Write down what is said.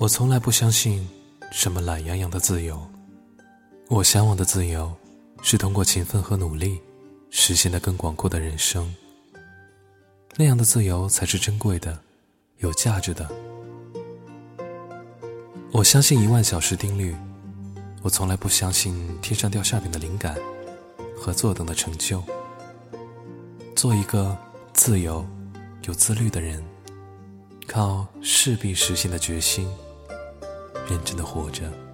我从来不相信什么懒洋洋的自由。我向往的自由，是通过勤奋和努力，实现的更广阔的人生。那样的自由才是珍贵的，有价值的。我相信一万小时定律，我从来不相信天上掉馅饼的灵感和坐等的成就。做一个自由、有自律的人。靠势必实现的决心，认真的活着。